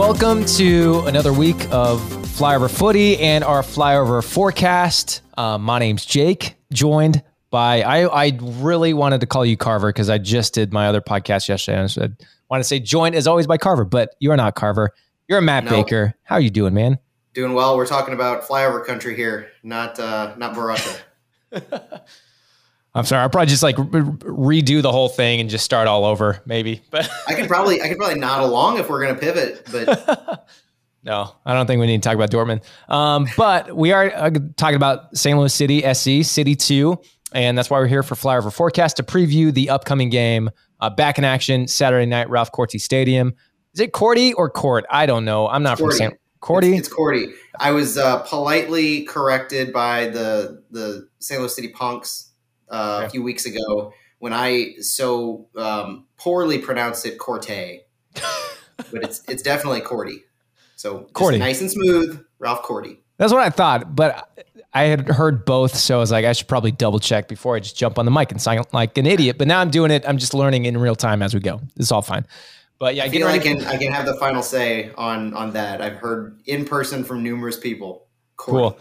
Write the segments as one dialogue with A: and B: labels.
A: welcome to another week of Flyover Footy and our Flyover forecast. Uh, my name's Jake, joined by I. I really wanted to call you Carver because I just did my other podcast yesterday. And I said, want to say joined as always by Carver, but you are not Carver. You're a Matt
B: No.
A: Baker. How are you doing, man?
B: Doing well. We're talking about flyover country here, not uh, not Barasha.
A: I'm sorry. I'll probably just like re- redo the whole thing and just start all over, maybe. But
B: I could probably I could probably nod along if we're gonna pivot, but
A: no, I don't think we need to talk about Dortmund. Um, but we are uh, talking about St. Louis City SC City Two, and that's why we're here for Flyover Forecast to preview the upcoming game. Uh, back in action Saturday night, Ralph Korte Stadium. Is it Cordy or Court? I don't know. I'm not from. St. Cordy.
B: it's, it's Cordy. I was uh, politely corrected by the the St. Louis City Punks uh,
A: Okay.
B: a few weeks ago when I so um, poorly pronounced it Corte, but it's it's definitely Cordy. So
A: Cordy.
B: nice and smooth, Ralph Cordy.
A: That's what I thought, but I had heard both, so I was like, I should probably double check before I just jump on the mic and sound like an idiot. But now I'm doing it. I'm just learning in real time as we go. It's all fine. But yeah,
B: I feel I can I can have the final say on on that. I've heard in person from numerous people. Cordy.
A: Cool.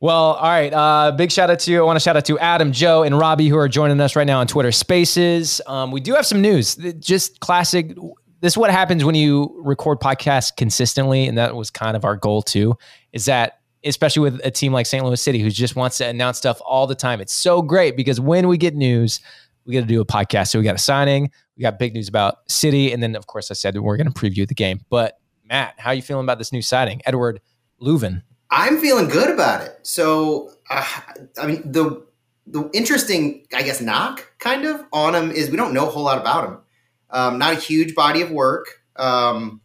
A: Well, all right. Uh, big shout out to you. I want to shout out to Adam, Joe, and Robbie who are joining us right now on Twitter Spaces. Um, we do have some news. Just classic. This is what happens when you record podcasts consistently, and that was kind of our goal too. Is that especially with a team like St. Louis City who just wants to announce stuff all the time. It's so great because when we get news, we got to do a podcast. So we got a signing, we got big news about City, and then of course I said we're going to preview the game. But Matt, how are you feeling about this new signing, Edward Löwen?
B: I'm feeling good about it. So, uh, I mean, the the interesting, I guess, knock kind of on him is we don't know a whole lot about him. Um, not a huge body of work. Um,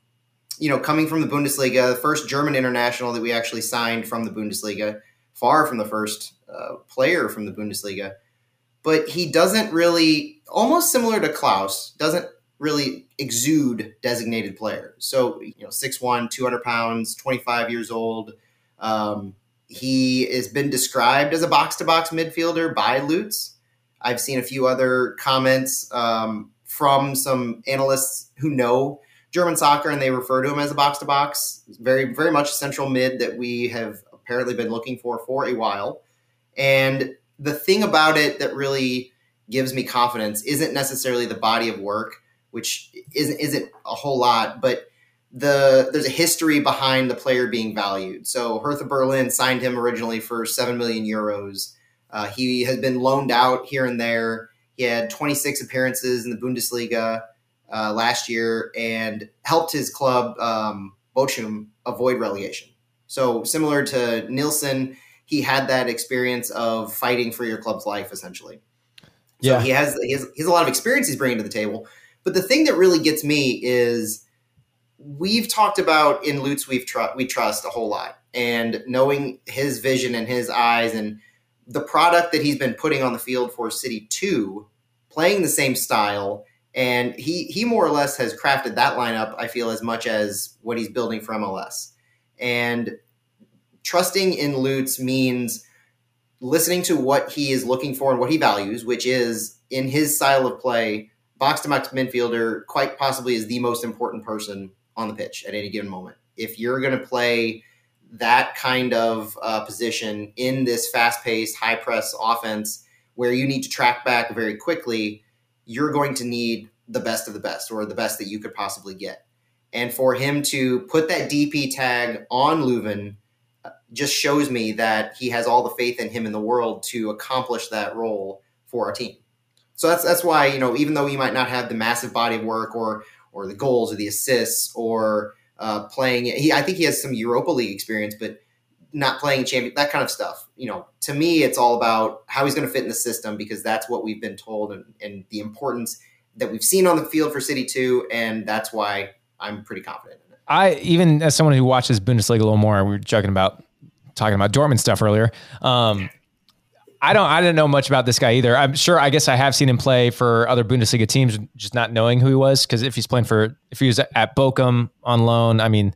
B: you know, coming from the Bundesliga, the first German international that we actually signed from the Bundesliga, far from the first uh, player from the Bundesliga. But he doesn't really, almost similar to Klauss, doesn't really exude designated player. So, you know, 6'1, 200 pounds, 25 years old. Um, he has been described as a box to box midfielder by Lutz. I've seen a few other comments um, from some analysts who know German soccer and they refer to him as a box to box. Very, very much central mid that we have apparently been looking for for a while. And the thing about it that really gives me confidence isn't necessarily the body of work, which isn't isn't a whole lot, but the there's a history behind the player being valued. So Hertha Berlin signed him originally for seven million euros. Uh, he has been loaned out here and there. He had 26 appearances in the Bundesliga uh, last year and helped his club um, Bochum avoid relegation. So similar to Nilsson, he had that experience of fighting for your club's life, essentially. So
A: Yeah.
B: he has he has he has a lot of experience he's bringing to the table. But the thing that really gets me is we've talked about in Lutz we've tr- we trust a whole lot, and knowing his vision and his eyes and the product that he's been putting on the field for City Two, playing the same style, and he he more or less has crafted that lineup. I feel as much as what he's building for MLS, and trusting in Lutz means listening to what he is looking for and what he values, which is in his style of play, box to box midfielder quite possibly is the most important person on the pitch at any given moment. If you're going to play that kind of uh, position in this fast paced, high press offense where you need to track back very quickly, you're going to need the best of the best or the best that you could possibly get. And for him to put that DP tag on Löwen uh, just shows me that he has all the faith in him in the world to accomplish that role for our team. So that's that's why you know even though he might not have the massive body of work or or the goals or the assists or uh, playing, he I think he has some Europa League experience, but not playing champion that kind of stuff. You know, to me, it's all about how he's going to fit in the system because that's what we've been told and, and the importance that we've seen on the field for City Two, and that's why I'm pretty confident in it.
A: I even as someone who watches Bundesliga a little more, we were joking about talking about Dortmund stuff earlier. Um, I don't. I didn't know much about this guy either. I'm sure. I guess I have seen him play for other Bundesliga teams, just not knowing who he was. Because if he's playing for, if he was at Bochum on loan, I mean,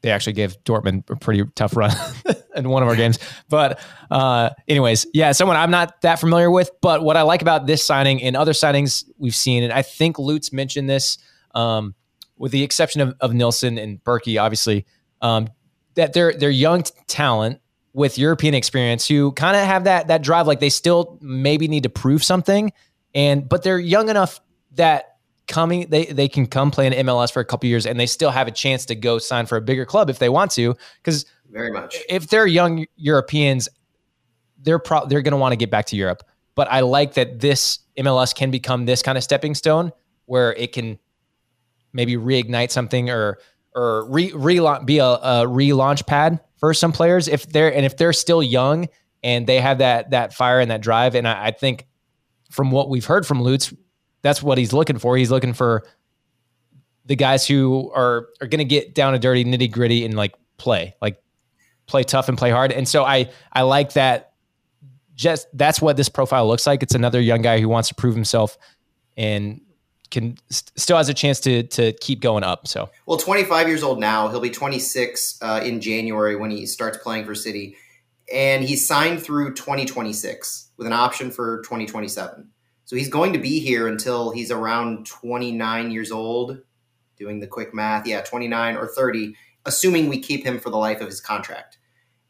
A: they actually gave Dortmund a pretty tough run in one of our games. But, uh, anyways, yeah, someone I'm not that familiar with. But what I like about this signing and other signings we've seen, and I think Lutz mentioned this um, with the exception of, of Nilsson and Bürki, obviously, um, that they're they're young talent with European experience who kind of have that that drive. Like they still maybe need to prove something, and but they're young enough that coming they they can come play in MLS for a couple years and they still have a chance to go sign for a bigger club if they want to. Because
B: very much
A: if they're young Europeans, they're pro- they're going to want to get back to Europe. But I like that this MLS can become this kind of stepping stone where it can maybe reignite something or or re, re be a, a relaunch pad for some players if they're and if they're still young and they have that that fire and that drive. And I, I think from what we've heard from Lutz, that's what he's looking for. He's looking for the guys who are are going to get down to dirty, nitty gritty, and like play, like play tough and play hard. And so I I like that. Just that's what this profile looks like. It's another young guy who wants to prove himself and can st- still has a chance to to keep going up. So
B: well, 25 years old now. He'll be 26 uh, in January when he starts playing for City, and he's signed through 2026 with an option for 2027. So he's going to be here until he's around 29 years old. Doing the quick math, yeah, 29 or 30, assuming we keep him for the life of his contract.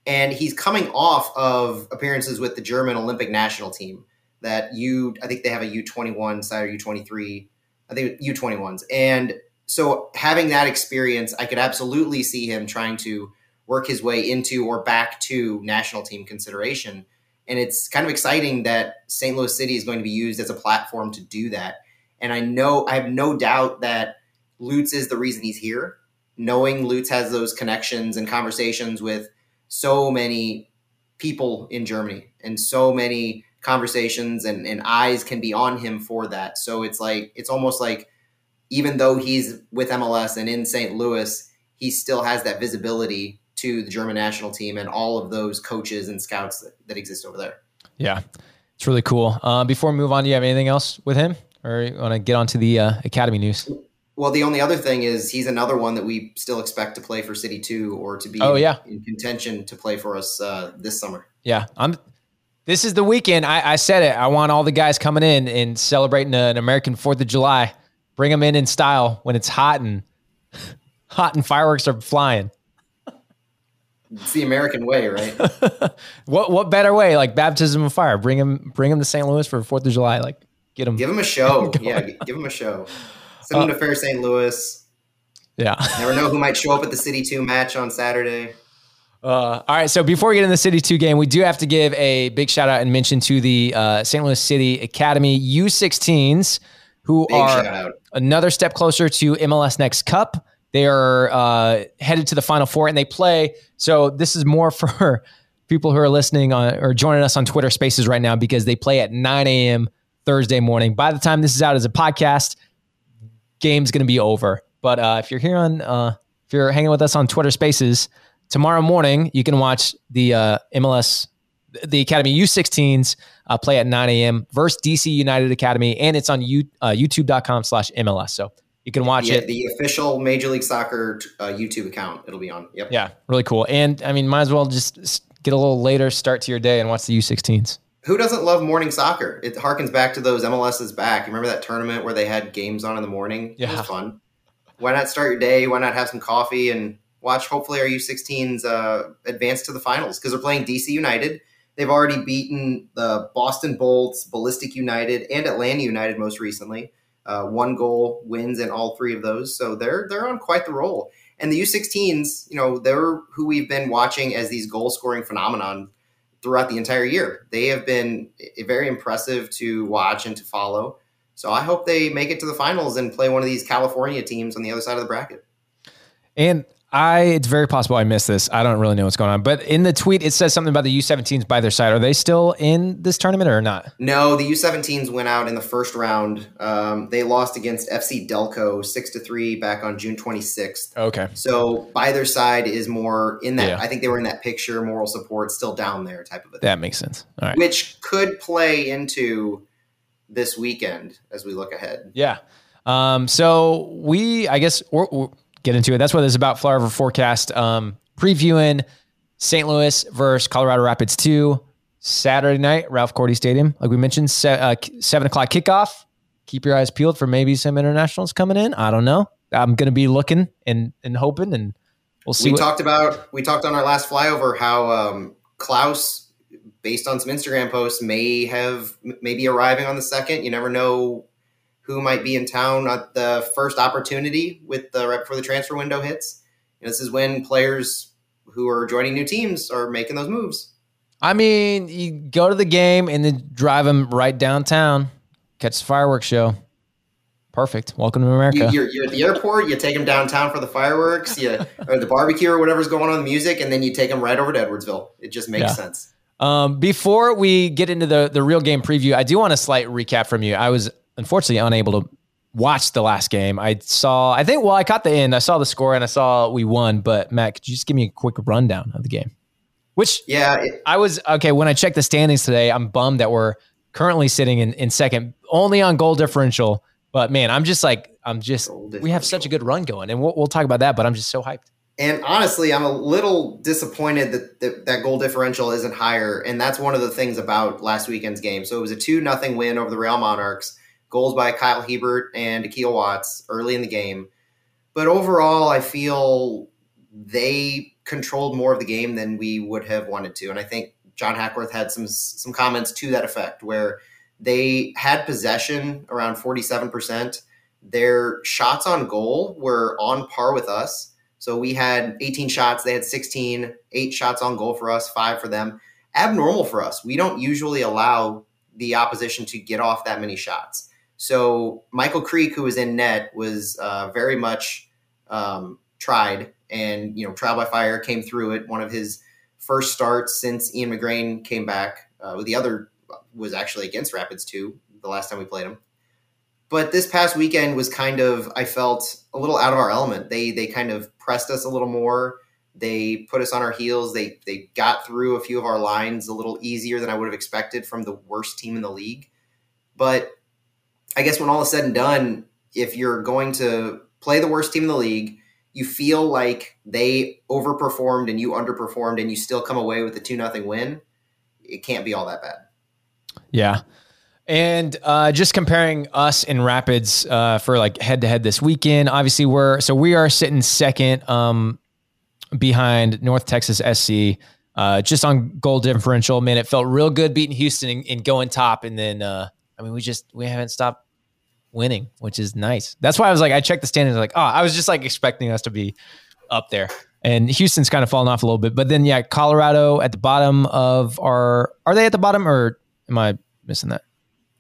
B: And he's coming off of appearances with the German Olympic national team that you, I think they have a U21 side or U23 I think U21s. And so having that experience, I could absolutely see him trying to work his way into or back to national team consideration. And it's kind of exciting that St. Louis City is going to be used as a platform to do that. And I know I have no doubt that Lutz is the reason he's here. Knowing Lutz has those connections and conversations with so many people in Germany and so many conversations and, and eyes can be on him for that. So it's like it's almost like even though he's with MLS and in St. Louis, he still has that visibility to the German national team and all of those coaches and scouts that, that exist over there.
A: Yeah, it's really cool. Uh, before we move on, do you have anything else with him, or you want to get on to the uh, academy news?
B: Well, the only other thing is he's another one that we still expect to play for City Two or to be
A: oh, yeah.
B: in contention to play for us uh, this summer.
A: Yeah, I'm this is the weekend. I, I, said it. I want all the guys coming in and celebrating an American Fourth of July. Bring them in in style when it's hot and hot and fireworks are flying.
B: It's the American way, right?
A: what what better way? Like baptism of fire. Bring them bring them to St. Louis for Fourth of July. Like get them.
B: Give them a show. yeah, give them a show. Send them uh, to Fair St. Louis.
A: Yeah.
B: Never know who might show up at the City Two match on Saturday.
A: Uh, all right. So before we get in the City 2 game, we do have to give a big shout out and mention to the uh, St. Louis City Academy U16s, who big are another step closer to MLS Next Cup. They are uh, headed to the Final Four and they play. So this is more for people who are listening on, or joining us on Twitter Spaces right now because they play at 9 a.m. Thursday morning. By the time this is out as a podcast, game's going to be over. But uh, if you're here on, uh, if you're hanging with us on Twitter Spaces, tomorrow morning, you can watch the uh, MLS, the Academy U16s uh, play at 9 a.m. versus DC United Academy, and it's on you, uh, youtube.com slash MLS. So you can watch
B: yeah,
A: it.
B: The official Major League Soccer uh, YouTube account, it'll be on. Yep.
A: Yeah, really cool. And I mean, might as well just get a little later start to your day and watch the U16s.
B: Who doesn't love morning soccer? It harkens back to those MLS's back. You remember that tournament where they had games on in the morning?
A: Yeah.
B: It was fun. Why not start your day? Why not have some coffee and watch hopefully our U16s uh, advance to the finals because they're playing DC United. They've already beaten the Boston Bolts, Ballistic United, and Atlanta United most recently. Uh, one goal wins in all three of those, so they're they're on quite the roll. And the U16s, you know, they're who we've been watching as these goal scoring phenomenon throughout the entire year. They have been very impressive to watch and to follow. So I hope they make it to the finals and play one of these California teams on the other side of the bracket.
A: And I it's very possible I missed this. I don't really know what's going on. But in the tweet it says something about the U17s by their side. Are they still in this tournament or not?
B: No, the U17s went out in the first round. Um, they lost against FC Delco 6 to 3 back on June 26th.
A: Okay.
B: So by their side is more in that yeah. I think they were in that picture moral support still down there type of a
A: thing. That makes sense. All right.
B: Which could play into this weekend as we look ahead.
A: Yeah. Um, so we I guess we're, we're get into it. That's what this about. Flyover forecast. Um, previewing St. Louis versus Colorado Rapids 2 Saturday night, Ralph Cordy Stadium. Like we mentioned, se- uh, 7 o'clock kickoff. Keep your eyes peeled for maybe some internationals coming in. I don't know. I'm going to be looking and and hoping, and we'll see.
B: We
A: what,
B: talked about we talked on our last flyover how um, Klauss, based on some Instagram posts, may have maybe arriving on the second. You never know who might be in town at the first opportunity with the right before the transfer window hits. And this is when players who are joining new teams are making those moves.
A: I mean, you go to the game and then drive them right downtown, catch the fireworks show. Perfect. Welcome to America.
B: You, are you're at the airport. You take them downtown for the fireworks, you, or the barbecue, or whatever's going on the music, and then you take them right over to Edwardsville. It just makes yeah. sense.
A: Um, before we get into the the real game preview, I do want a slight recap from you. I was unfortunately unable to watch the last game. I saw, I think, well, I caught the end. I saw the score and I saw we won. But Matt, could you just give me a quick rundown of the game? Which,
B: yeah, it,
A: I was okay when I checked the standings today. I'm bummed that we're currently sitting in, in second, only on goal differential. But man, I'm just like, I'm just, we have such a good run going, and we'll, we'll talk about that. But I'm just so hyped.
B: And honestly, I'm a little disappointed that, that, that goal differential isn't higher, and that's one of the things about last weekend's game. So it was a two nothing win over the Real Monarchs goals by Kyle Hiebert and Akil Watts early in the game. But overall, I feel they controlled more of the game than we would have wanted to. And I think John Hackworth had some some comments to that effect where they had possession around 47%. Their shots on goal were on par with us. So we had 18 shots, they had 16, eight shots on goal for us, five for them. Abnormal for us. We don't usually allow the opposition to get off that many shots. So Michael Creek, who was in net, was uh, very much um, tried, and you know, trial by fire came through it. One of his first starts since Ian McGrain came back. Uh, the other was actually against Rapids too. The last time we played him, but this past weekend was kind of I felt a little out of our element. They they kind of pressed us a little more. They put us on our heels. They they got through a few of our lines a little easier than I would have expected from the worst team in the league. But I guess when all is said and done, if you're going to play the worst team in the league, you feel like they overperformed and you underperformed and you still come away with a 2 nothing win, it can't be all that bad.
A: Yeah. And uh, just comparing us in Rapids uh, for like head to head this weekend, obviously we're so we are sitting second um, behind North Texas SC, uh, just on goal differential. Man, it felt real good beating Houston and, and going top, and then uh, I mean we just we haven't stopped winning, which is nice. That's why I was like, I checked the standings, like, oh, I was just like expecting us to be up there. And Houston's kind of fallen off a little bit, but then yeah, Colorado at the bottom of our. Are they at the bottom, or am I missing that?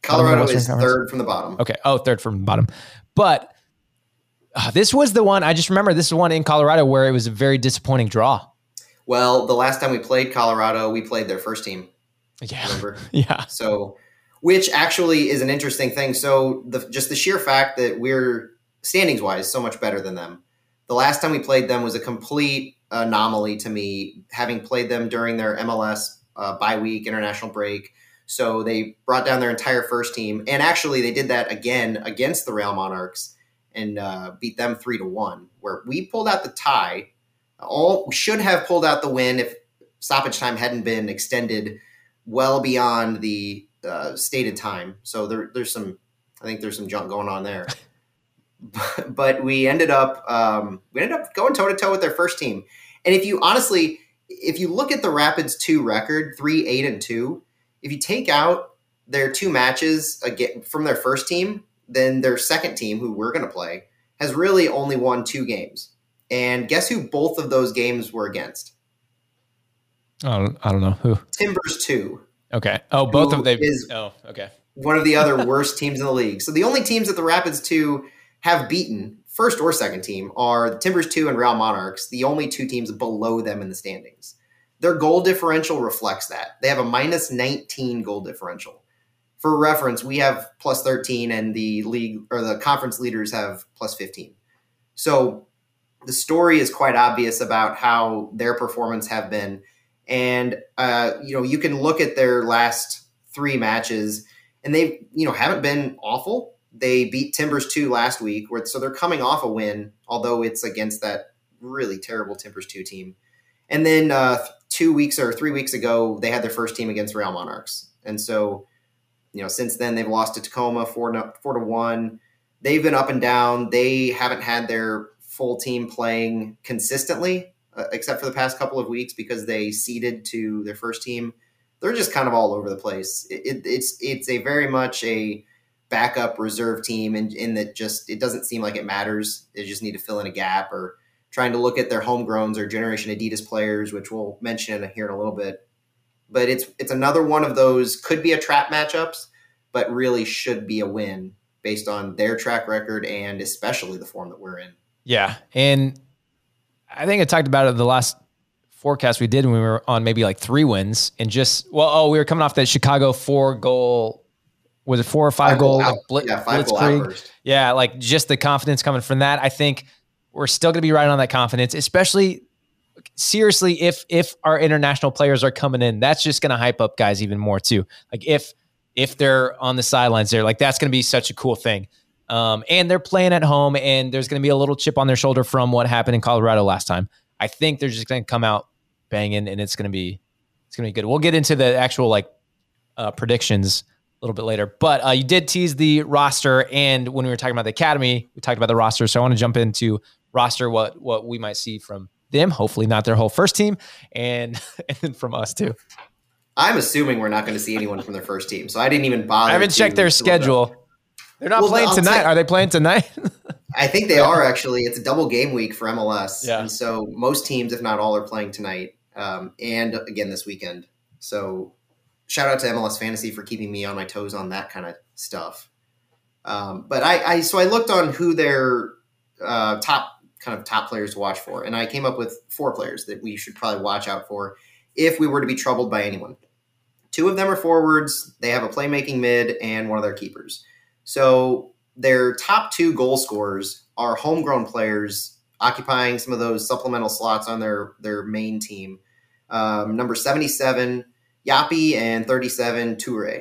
B: Colorado is third from the bottom.
A: Okay. Oh, third from the bottom. But uh, this was the one I just remember. This is one in Colorado where it was a very disappointing draw.
B: Well, the last time we played Colorado, we played their first team.
A: Yeah.
B: Remember?
A: yeah.
B: So which actually is an interesting thing. So the, just the sheer fact that we're standings wise so much better than them. The last time we played them was a complete anomaly to me, having played them during their MLS uh, bye week international break. So they brought down their entire first team, and actually they did that again against the Real Monarchs and uh, beat them three to one. Where we pulled out the tie, all should have pulled out the win if stoppage time hadn't been extended well beyond the uh, stated time. So there, there's some, I think there's some junk going on there. but, we ended up, um, we ended up going toe to toe with their first team. And if you honestly, if you look at the Rapids two record, three, eight, and two, if you take out their two matches again from their first team, then their second team, who we're going to play, has really only won two games. And guess who both of those games were against?
A: I don't, I don't know who.
B: Timbers two.
A: Okay. Oh, both of them. Is oh, okay.
B: One of the other worst teams in the league. So the only teams that the Rapids two have beaten, first or second team, are the Timbers two and Real Monarchs. The only two teams below them in the standings. Their goal differential reflects that. They have a minus 19 goal differential. For reference, we have plus 13, and the league or the conference leaders have plus 15. So the story is quite obvious about how their performance have been and uh, you know, you can look at their last three matches, and they you know haven't been awful. They beat Timbers two last week, so they're coming off a win, although it's against that really terrible Timbers two team. And then uh, two weeks or three weeks ago, they had their first team against Real Monarchs, and so you know since then they've lost to Tacoma four to, four to one. they've been up and down. They haven't had their full team playing consistently, uh, except for the past couple of weeks because they ceded to their first team. They're just kind of all over the place. It, it, it's it's a very much a backup reserve team, and in, in that just it doesn't seem like it matters. They just need to fill in a gap or trying to look at their homegrowns or Generation Adidas players, which we'll mention here in a little bit. But it's it's another one of those could be a trap matchups, but really should be a win based on their track record and especially the form that we're in.
A: Yeah, and I think I talked about it the last forecast we did when we were on maybe like three wins and just well, oh, we were coming off that Chicago four goal. Was it four or five, five goal? Like
B: yeah, five goal
A: Yeah, like just the confidence coming from that. I think we're still going to be riding on that confidence, especially seriously if if our international players are coming in. That's just going to hype up guys even more too. Like if if they're on the sidelines there, like that's going to be such a cool thing. Um, and they're playing at home, and there's going to be a little chip on their shoulder from what happened in Colorado last time. I think they're just going to come out banging, and it's going to be it's going to be good. We'll get into the actual like uh, predictions a little bit later. But uh, you did tease the roster, and when we were talking about the academy, we talked about the roster. So I want to jump into roster what what we might see from them. Hopefully, not their whole first team, and and then from us too.
B: I'm assuming we're not going to see anyone from their first team, so I didn't even bother.
A: I haven't checked their schedule. They're not well, playing tonight. Are they playing tonight?
B: I think they yeah. are actually. It's a double game week for MLS, yeah. and so most teams, if not all, are playing tonight um, and again this weekend. So shout out to MLS Fantasy for keeping me on my toes on that kind of stuff. Um, but I, I, so I looked on who their uh, top kind of top players to watch for, and I came up with four players that we should probably watch out for if we were to be troubled by anyone. Two of them are forwards. They have a playmaking mid and one of their keepers. So their top two goal scorers are homegrown players occupying some of those supplemental slots on their their main team. Um, number 77, Yapi, and 37, Toure.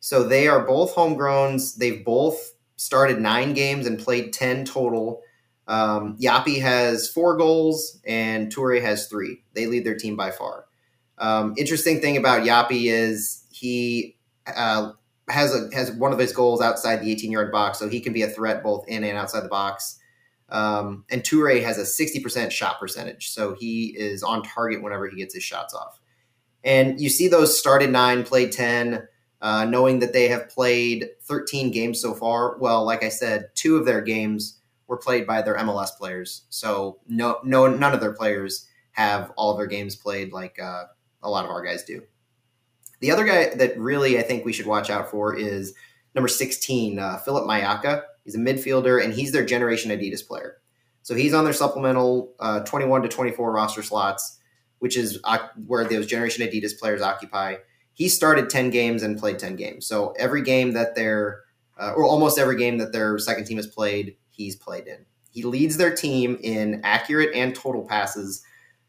B: So they are both homegrowns. They've both started nine games and played 10 total. Um, Yapi has four goals and Toure has three. They lead their team by far. Um, interesting thing about Yapi is he uh, has a has one of his goals outside the 18 yard box, so he can be a threat both in and outside the box. Um, and Toure has a 60% shot percentage, so he is on target whenever he gets his shots off. And you see those started nine, played 10, uh, knowing that they have played 13 games so far. Well, like I said, two of their games were played by their MLS players, so no, no, none of their players have all of their games played like uh, a lot of our guys do. The other guy that really I think we should watch out for is number 16, uh, Philip Mayaka. He's a midfielder, and he's their Generation Adidas player. So he's on their supplemental uh, 21 to 24 roster slots, which is uh, where those Generation Adidas players occupy. He started 10 games and played 10 games. So every game that they're, uh, or almost every game that their second team has played, he's played in. He leads their team in accurate and total passes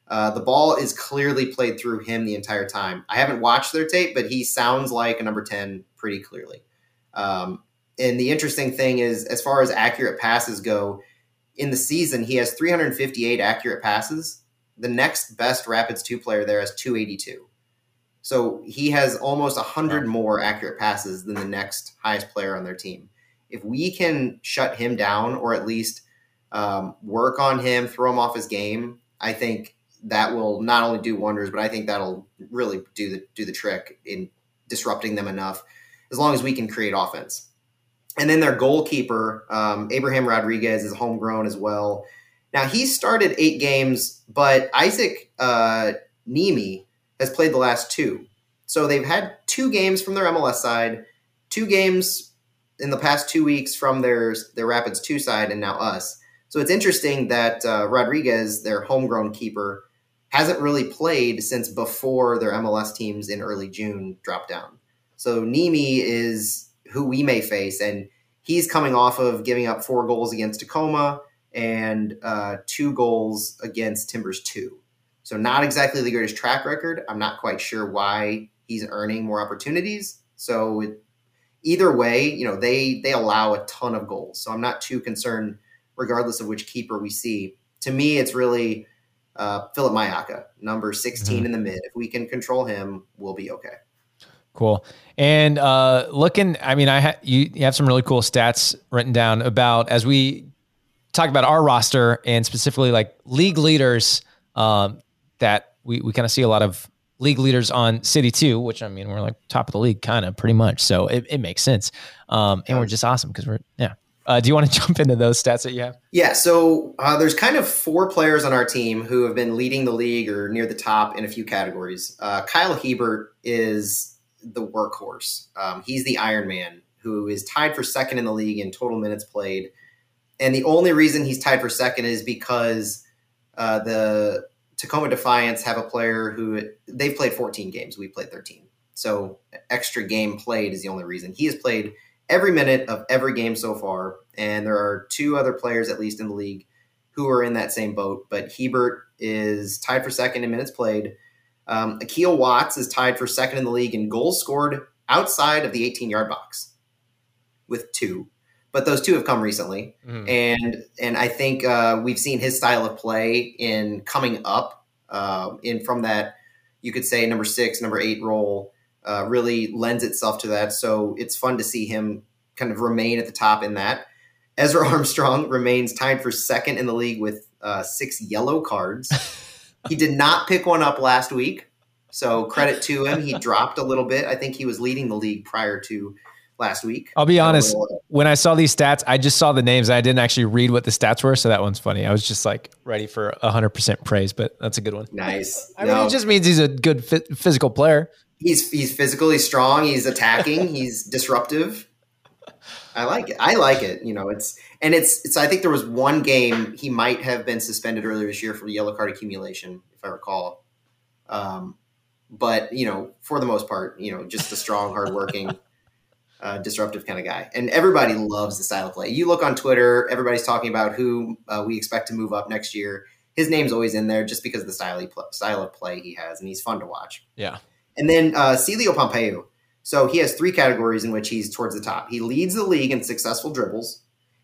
B: uh, the ball is clearly played through him the entire time. I haven't watched their tape, but he sounds like a number 10 pretty clearly. Um, and the interesting thing is, as far as accurate passes go, in the season, he has 358 accurate passes. The next best Rapids 2 player there has 282. So he has almost 100 more accurate passes than the next highest player on their team. If we can shut him down or at least um, work on him, throw him off his game, I think that will not only do wonders, but I think that'll really do the do the trick in disrupting them enough. As long as we can create offense, and then their goalkeeper um, Abraham Rodriguez is homegrown as well. Now he started eight games, but Isaac uh, Nehme has played the last two. So they've had two games from their MLS side, two games in the past two weeks from their their Rapids two side, and now us. So it's interesting that uh, Rodriguez, their homegrown keeper, hasn't really played since before their MLS teams in early June dropped down. So Nehme is who we may face, and he's coming off of giving up four goals against Tacoma and uh, two goals against Timbers two. So not exactly the greatest track record. I'm not quite sure why he's earning more opportunities. So it, either way, you know they they allow a ton of goals. So I'm not too concerned, regardless of which keeper we see. To me, it's really uh, Philip Mayaka, number 16 mm-hmm. in the mid. If we can control him, we'll be okay.
A: Cool. And uh, looking, I mean, I ha- you, you have some really cool stats written down about as we talk about our roster and specifically like league leaders um, that we, we kind of see a lot of league leaders on City 2, which I mean, we're like top of the league, kind of pretty much. So it, it makes sense. Um, and we're just awesome because we're, yeah. Uh, do you want to jump into those stats that you have?
B: Yeah. So uh, there's kind of four players on our team who have been leading the league or near the top in a few categories. Uh, Kyle Hiebert is the workhorse. Um, he's the Iron Man who is tied for second in the league in total minutes played. And the only reason he's tied for second is because uh, the Tacoma Defiance have a player who they've played 14 games. We played 13. So extra game played is the only reason. He has played every minute of every game so far. And there are two other players, at least in the league, who are in that same boat. But Hiebert is tied for second in minutes played. Um, Akil Watts is tied for second in the league in goals scored outside of the 18 yard box with two. But those two have come recently, mm. and and I think uh, we've seen his style of play in coming up uh, in from that you could say number six, number eight role uh, really lends itself to that. So it's fun to see him kind of remain at the top in that. Ezra Armstrong remains tied for second in the league with uh, six yellow cards. he did not pick one up last week, so credit to him. He dropped a little bit. I think he was leading the league prior to last week.
A: I'll be honest. When I saw these stats, I just saw the names. I didn't actually read what the stats were, so that one's funny. I was just like ready for hundred percent praise, but that's a good one.
B: Nice.
A: I no. mean, it just means he's a good physical player.
B: He's he's physically strong. He's attacking. he's disruptive. I like it. I like it. You know, it's and it's it's. I think there was one game he might have been suspended earlier this year for yellow card accumulation, if I recall. Um, but you know, for the most part, you know, just a strong, hardworking uh, disruptive kind of guy. And everybody loves the style of play. You look on Twitter, everybody's talking about who uh, we expect to move up next year. His name's always in there just because of the style, he style of play he has, and he's fun to watch.
A: Yeah.
B: And then uh, Celio Pompeu. So he has three categories in which he's towards the top. He leads the league in successful dribbles.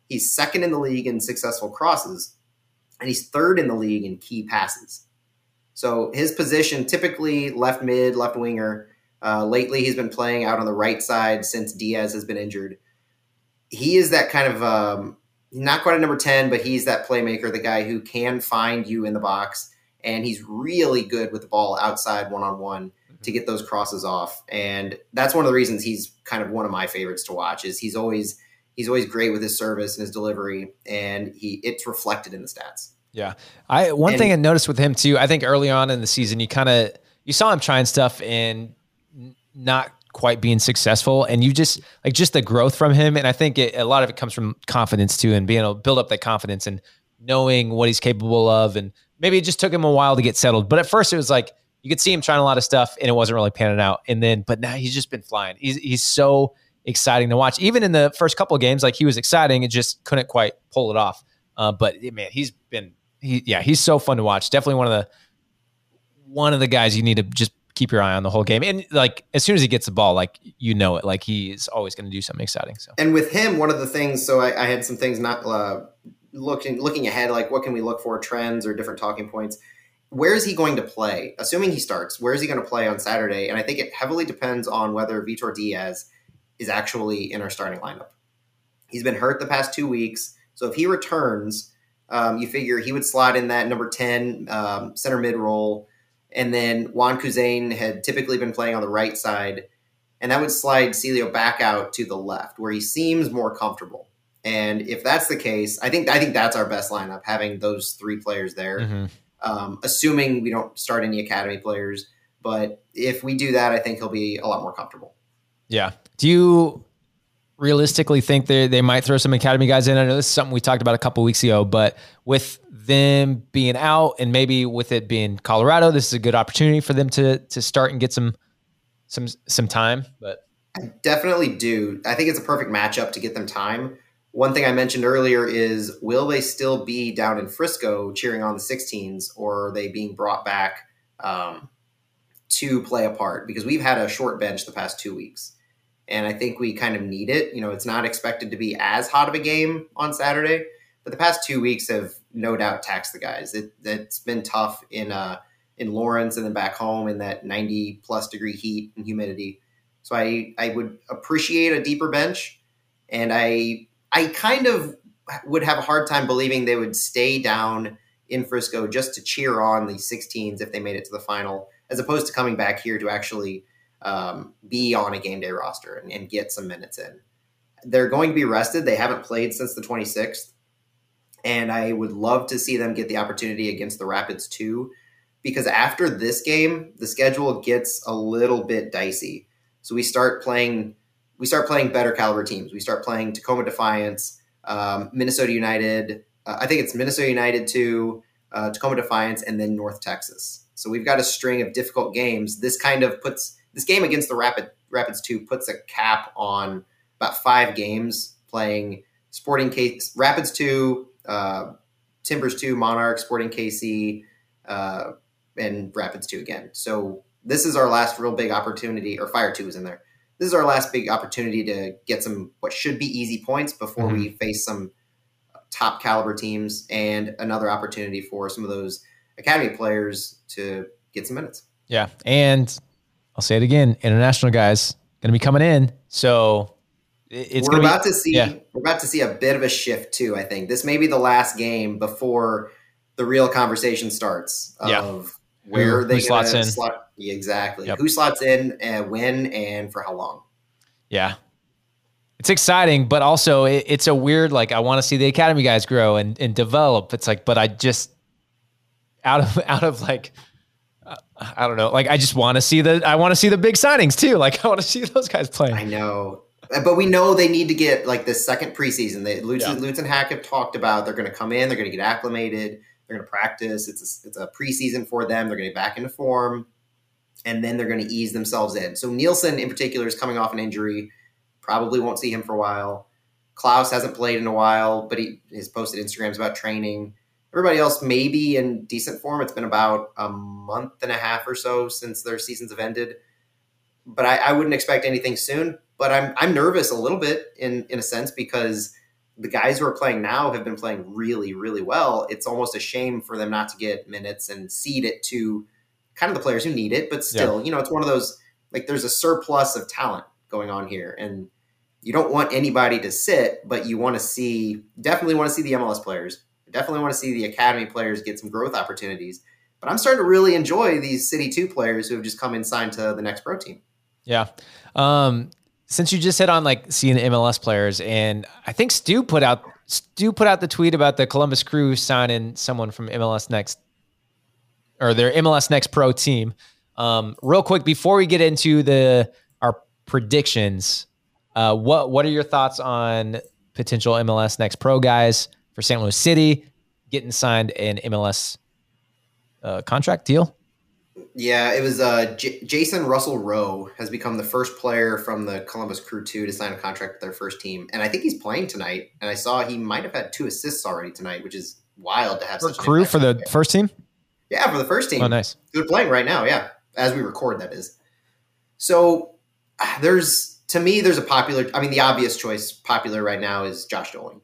B: He's second in the league in successful crosses, and he's third in the league in key passes. So his position, typically left mid, left winger, uh, lately, he's been playing out on the right side since Diaz has been injured. He is that kind of um, not quite a number 10, but he's that playmaker, the guy who can find you in the box. And he's really good with the ball outside one on one to get those crosses off. And that's one of the reasons he's kind of one of my favorites to watch is he's always he's always great with his service and his delivery and he it's reflected in the stats.
A: Yeah. I one and, thing I noticed with him too, I think early on in the season you kind of you saw him trying stuff and not quite being successful and you just like just the growth from him and i think it, a lot of it comes from confidence too and being able to build up that confidence and knowing what he's capable of and maybe it just took him a while to get settled but at first it was like you could see him trying a lot of stuff and it wasn't really panning out and then but now he's just been flying he's, he's so exciting to watch even in the first couple of games like he was exciting it just couldn't quite pull it off uh, but man he's been he yeah he's so fun to watch definitely one of the one of the guys you need to just keep your eye on the whole game. And like as soon as he gets the ball, like you know it, like he's always going to do something exciting. So
B: and with him, one of the things. So I, I had some things not uh, looking looking ahead, like what can we look for trends or different talking points. Where is he going to play? Assuming he starts, where is he going to play on Saturday? And I think it heavily depends on whether Vitor Diaz is actually in our starting lineup. He's been hurt the past two weeks, so if he returns, um, you figure he would slot in that number ten um, center mid role and then Juan Kuzain had typically been playing on the right side, and that would slide Celio back out to the left, where he seems more comfortable. And if that's the case, I think I think that's our best lineup, having those three players there. Mm-hmm. Um, assuming we don't start any academy players, but if we do that, I think he'll be a lot more comfortable.
A: Yeah. Do you realistically think they they might throw some academy guys in? I know this is something we talked about a couple weeks ago, but with them being out and maybe with it being Colorado, this is a good opportunity for them to to start and get some some some time. But
B: I definitely do. I think it's a perfect matchup to get them time. One thing I mentioned earlier is will they still be down in Frisco cheering on the 16s, or are they being brought back um, to play a part? Because we've had a short bench the past two weeks and I think we kind of need it. You know, it's not expected to be as hot of a game on Saturday, but the past two weeks have no doubt taxed the guys. It, has been tough in uh, in Lawrence and then back home in that 90 plus degree heat and humidity. So I I would appreciate a deeper bench, and I I kind of would have a hard time believing they would stay down in Frisco just to cheer on the 16s if they made it to the final, as opposed to coming back here to actually um, be on a game day roster and, and get some minutes in. They're going to be rested. They haven't played since the 26th. And I would love to see them get the opportunity against the Rapids too, because after this game, the schedule gets a little bit dicey. So we start playing, we start playing better caliber teams. We start playing Tacoma Defiance, um, Minnesota United. Uh, I think it's Minnesota United to uh, Tacoma Defiance, and then North Texas. So we've got a string of difficult games. This kind of puts this game against the Rapid Rapids two puts a cap on about five games playing Sporting KC Rapids two, uh, Timbers two, Monarch, Sporting KC, uh, and Rapids two again. So this is our last real big opportunity, or Fire two is in there. This is our last big opportunity to get some what should be easy points before mm-hmm. we face some top caliber teams, and another opportunity for some of those academy players to get some minutes.
A: Yeah, and I'll say it again: international guys going to be coming in, so it's
B: we're about
A: be,
B: to see yeah. we're about to see a bit of a shift too. I think this may be the last game before the real conversation starts of
A: yeah.
B: Where
A: who,
B: they
A: who slots in
B: slot, exactly yep. who slots in and when and for how long.
A: Yeah, it's exciting, but also it, it's a weird like I want to see the academy guys grow and, and develop. It's like, but I just out of out of like uh, I don't know. Like I just want to see the I want to see the big signings too. Like I want to see those guys play.
B: I know. Uh, but we know they need to get like the second preseason. They Lutz, yeah. Lutz and Hack have talked about they're going to come in, they're going to get acclimated, they're going to practice. It's a, it's a preseason for them. They're going to get back into form, and then they're going to ease themselves in. So Nilsson in particular is coming off an injury. Probably won't see him for a while. Klauss hasn't played in a while, but he has posted Instagrams about training. Everybody else may be in decent form. It's been about a month and a half or so since their seasons have ended. But I, I wouldn't expect anything soon. But I'm I'm nervous a little bit in in a sense because the guys who are playing now have been playing really, really well. It's almost a shame for them not to get minutes and seed it to kind of the players who need it. But still, yeah. you know, it's one of those like there's a surplus of talent going on here. And you don't want anybody to sit, but you want to see definitely want to see the MLS players definitely want to see the academy players get some growth opportunities. But I'm starting to really enjoy these City 2 players who have just come and signed to the next pro team.
A: Yeah. Um, since you just hit on like seeing MLS players, and I think Stu put out Stu put out the tweet about the Columbus Crew signing someone from MLS Next or their MLS Next Pro team. Um, real quick before we get into the our predictions, uh, what what are your thoughts on potential MLS Next Pro guys? for St. Louis City, getting signed an MLS uh, contract deal.
B: Yeah, it was uh, J- Jacen Russell-Rowe has become the first player from the Columbus Crew 2 to sign a contract with their first team. And I think he's playing tonight. And I saw he might have had two assists already tonight, which is wild to have
A: for crew for the first team?
B: Yeah, for the first team.
A: Oh, nice.
B: They're playing right now, yeah, as we record, that is. So there's, to me, there's a popular, I mean, the obvious choice popular right now is Josh Dolling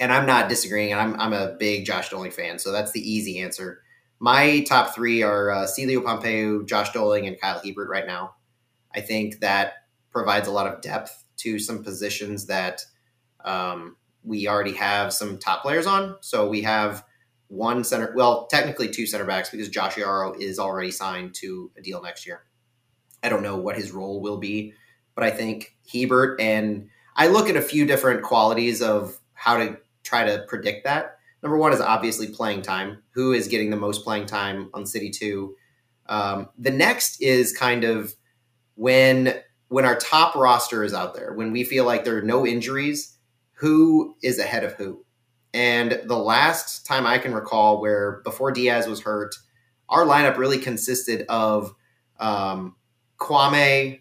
B: and I'm not disagreeing. I'm I'm a big Josh Dolling fan, so that's the easy answer. My top three are uh, Celio Pompeu, Josh Doling, and Kyle Hiebert right now. I think that provides a lot of depth to some positions that um, we already have some top players on. So we have one center, well, technically two center backs because Josh Yaro is already signed to a deal next year. I don't know what his role will be, but I think Hiebert and I look at a few different qualities of how to try to predict that. Number one is obviously playing time. Who is getting the most playing time on City Two? Um, the next is kind of when when our top roster is out there, when we feel like there are no injuries, who is ahead of who? And the last time I can recall, where before Diaz was hurt, our lineup really consisted of um, Kwame,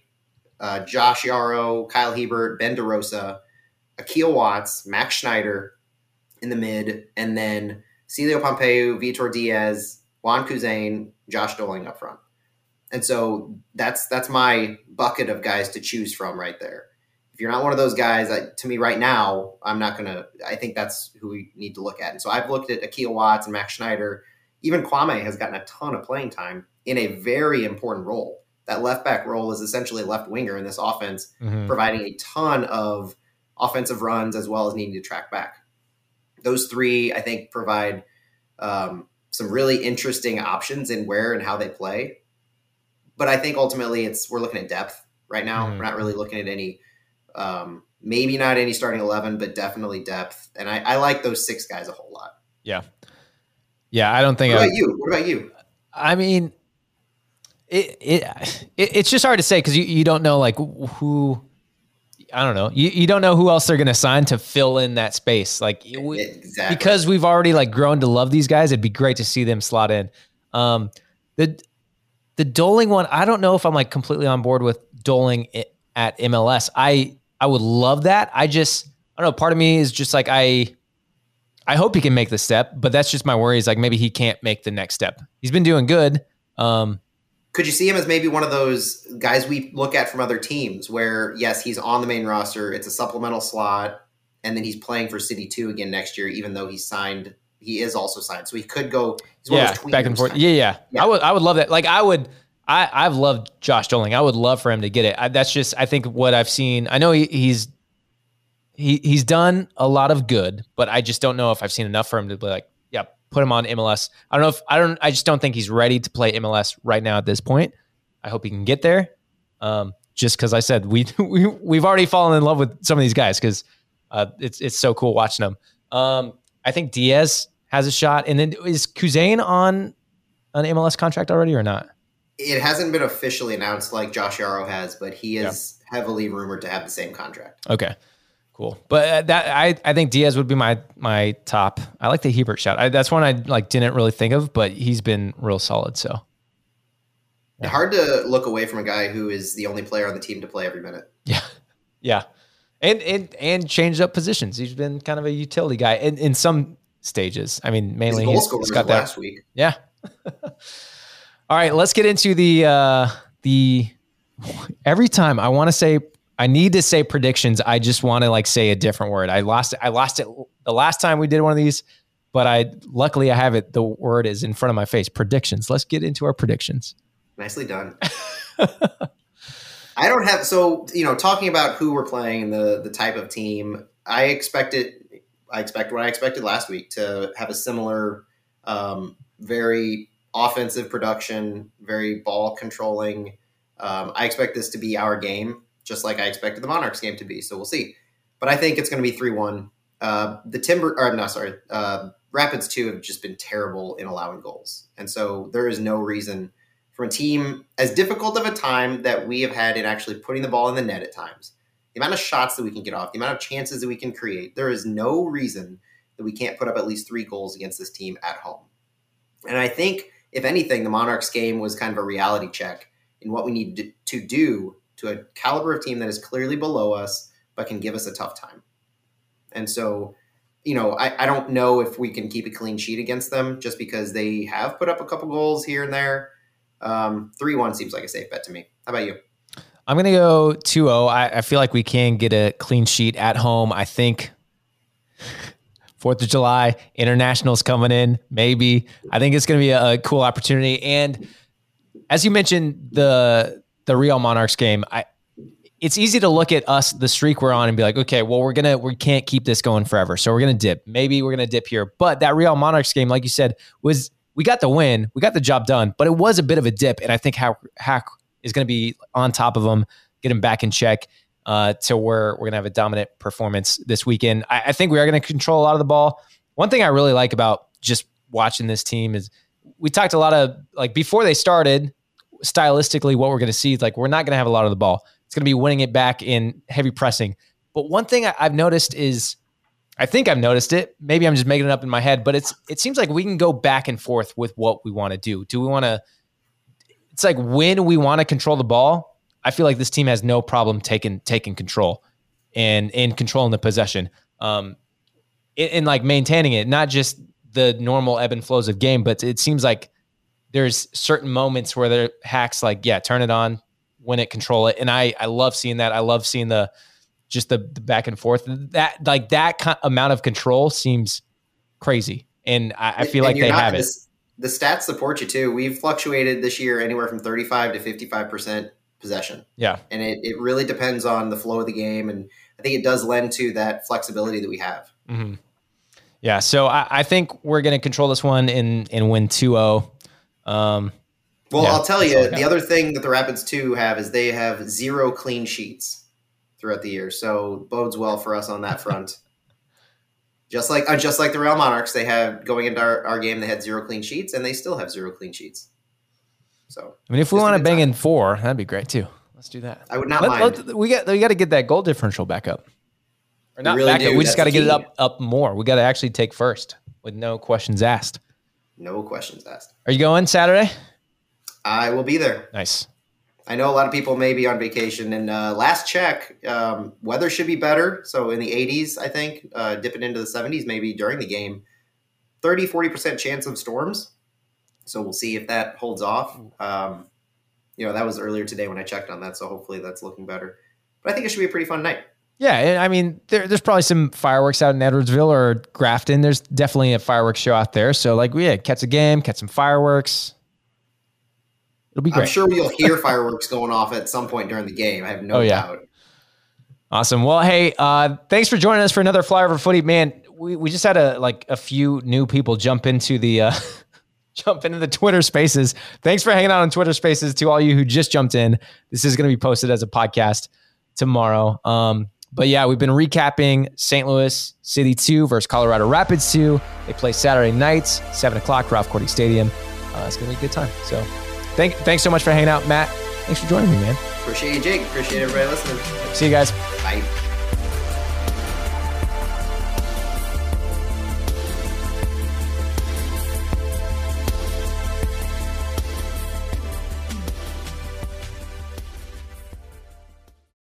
B: uh, Josh Yaro, Kyle Hiebert, Ben DeRosa, Akil Watts, Max Schneider, in the mid, and then Celio Pompeu, Vitor Diaz, Juan Kuzain, Josh Dolling up front. And so that's that's my bucket of guys to choose from right there. If you're not one of those guys, I, to me right now, I'm not gonna. I think that's who we need to look at. And so I've looked at Akil Watts and Max Schneider. Even Kwame has gotten a ton of playing time in a very important role. that left back role is essentially a left winger in this offense,
A: Mhm.
B: providing a ton of offensive runs as well as needing to track back. Those three, I think, provide um, some really interesting options in where and how they play. But I think ultimately, it's we're looking at depth right now.
A: Mhm.
B: We're not really looking at any, um, maybe not any starting eleven, but definitely depth. And I, I like those six guys a whole lot.
A: Yeah, yeah, I don't think
B: What
A: I,
B: about you? What about you?
A: I mean, it, it it it's just hard to say because you, you don't know like who I don't know. You, you don't know who else they're gonna sign to fill in that space. Like would-
B: Exactly.
A: because we've already like grown to love these guys it'd be great to see them slot in. Um the the doling one I don't know if I'm like completely on board with doling it at MLS I I would love that. I just I don't know part of me is just like I I hope he can make the step but that's just my worry is like maybe he can't make the next step. He's been doing good. Um
B: could you see him as maybe one of those guys we look at from other teams where yes he's on the main roster it's a supplemental slot and then he's playing for city 2 again next year even though he's signed he is also signed so he could go
A: yeah, back and forth. Yeah, yeah,
B: Yeah.
A: I would, I would love that. Like, I would, I, I've loved Josh Doling. I would love for him to get it. I, that's just, I think what I've seen. I know he, he's, he, he's done a lot of good, but I just don't know if I've seen enough for him to be like, put him on MLS. I don't know if I don't. I just don't think he's ready to play MLS right now at this point. I hope he can get there. Um, just because I said we, we we've already fallen in love with some of these guys because uh, it's it's so cool watching them. Um, I think Diaz has a shot, and then is Kuzain on an MLS contract already or not?
B: it hasn't been officially announced like Josh Yaro has but he is heavily rumored to have the same contract
A: Okay, cool. But uh, that I I think Diaz would be my my top. I like the Hiebert shot. I, that's one I like didn't really think of, but he's been real solid. So Yeah.
B: hard to look away from a guy who is the only player on the team to play every minute
A: yeah, yeah, and and and changed up positions. He's been kind of a utility guy in in some stages. I mean, mainly he's, he's got that
B: last week
A: Yeah. All right, let's get into the uh the every time I want to say I need to say predictions, I just want to like say a different word. I lost it. I lost it the last time we did one of these, but I luckily I have it. The word is in front of my face. Predictions. Let's get into our predictions.
B: Nicely done. I don't have so you know talking about who we're playing the the type of team. I expect it. I expect what I expected last week to have a similar, um, very offensive production, very ball controlling. Um, I expect this to be our game, just like I expected the Monarchs game to be. So we'll see. But I think it's going to be three one. Uh, the Timber, or no, sorry, uh, Rapids two have just been terrible in allowing goals, and so there is no reason from a team as difficult of a time that we have had in actually putting the ball in the net at times, the amount of shots that we can get off, the amount of chances that we can create, there is no reason that we can't put up at least three goals against this team at home. And I think, if anything, the Monarchs game was kind of a reality check in what we need to do to a caliber of team that is clearly below us, but can give us a tough time. And so, you know, I, I don't know if we can keep a clean sheet against them just because they have put up a couple goals here and there. Um, 3 1 seems like a safe bet to me. How about you?
A: I'm gonna go 2-0. I, I feel like we can get a clean sheet at home. I think Fourth of July, internationals coming in, maybe. I think it's gonna be a, a cool opportunity. And as you mentioned, the the Real Monarchs game, I it's easy to look at us, the streak we're on, and be like, okay, well, we're gonna we can't keep this going forever. So we're gonna dip. Maybe we're gonna dip here. But that Real Monarchs game, like you said, was we got the win, we got the job done, but it was a bit of a dip. And I think Hack, Hack is gonna be on top of them, get him back in check. Uh, to where we're gonna have a dominant performance this weekend. I, I think we are gonna control a lot of the ball. One thing I really like about just watching this team is we talked a lot of like before they started stylistically what we're going to see is like we're not going to have a lot of the ball. It's going to be winning it back in heavy pressing. But one thing I, i've noticed is i think i've noticed it. Maybe i'm just making it up in my head but it's it seems like we can go back and forth with what we want to do. Do we want to it's like when we want to control the ball i feel like this team has no problem taking taking control and and controlling the possession. Um and, and like maintaining it not just the normal ebb and flows of game but it seems like there's certain moments where there hacks like yeah turn it on win it control it and i i love seeing that i love seeing the just the, the back and forth that like that ki- amount of control seems crazy and i, I feel
B: And
A: like they
B: not-
A: have it
B: the stats support you too. We've fluctuated this year anywhere from 35 to 55 percent possession.
A: Yeah,
B: and it, it really depends on the flow of the game, and I think it does lend to that flexibility that we have.
A: Mm-hmm. Yeah, so I, I think we're going to control this one in in win 2-0. Um,
B: well, yeah, I'll tell you, the other thing that the Rapids too have is they have zero clean sheets throughout the year, so bodes well for us on that front. just like uh, just like the Real Monarchs, they have going into our, our game, they had zero clean sheets, and they still have zero clean sheets. So,
A: I mean, if we want to bang time. in four, that'd be great too. Let's do that.
B: I would not let, mind.
A: Let, we got we got to get that goal differential back up. Or not really back do. up. We That's just got to get it up up more. We got to actually take first with no questions asked.
B: No questions asked.
A: Are you going Saturday?
B: I will be there.
A: Nice.
B: I know a lot of people may be on vacation, and uh, last check, um, weather should be better. So in the 80s, I think, uh, dipping into the 70s maybe during the game. 30, 40% chance of storms. So we'll see if that holds off. Um, you know, that was earlier today when I checked on that. So hopefully that's looking better. But I think it should be a pretty fun night.
A: Yeah, I mean, there, there's probably some fireworks out in Edwardsville or Grafton. There's definitely a fireworks show out there. So, like, yeah, catch a game, catch some fireworks. It'll be great.
B: I'm sure we'll hear fireworks going off at some point during the game. I have no oh, yeah. doubt.
A: Awesome. Well, hey, uh, thanks for joining us for another flyover footy. Man, we, we just had a like a few new people jump into the uh, jump into the Twitter Spaces. Thanks for hanging out on Twitter Spaces. To all you who just jumped in, this is going to be posted as a podcast tomorrow. Um, but yeah, we've been recapping St. Louis City 2 versus Colorado Rapids 2. They play Saturday nights, 7 o'clock, Ralph Korte Stadium. Uh, it's going to be a good time. So thank, thanks so much for hanging out, Matt. Thanks for joining me, man.
B: Appreciate you, Jake. Appreciate everybody listening.
A: See you guys.
B: Bye.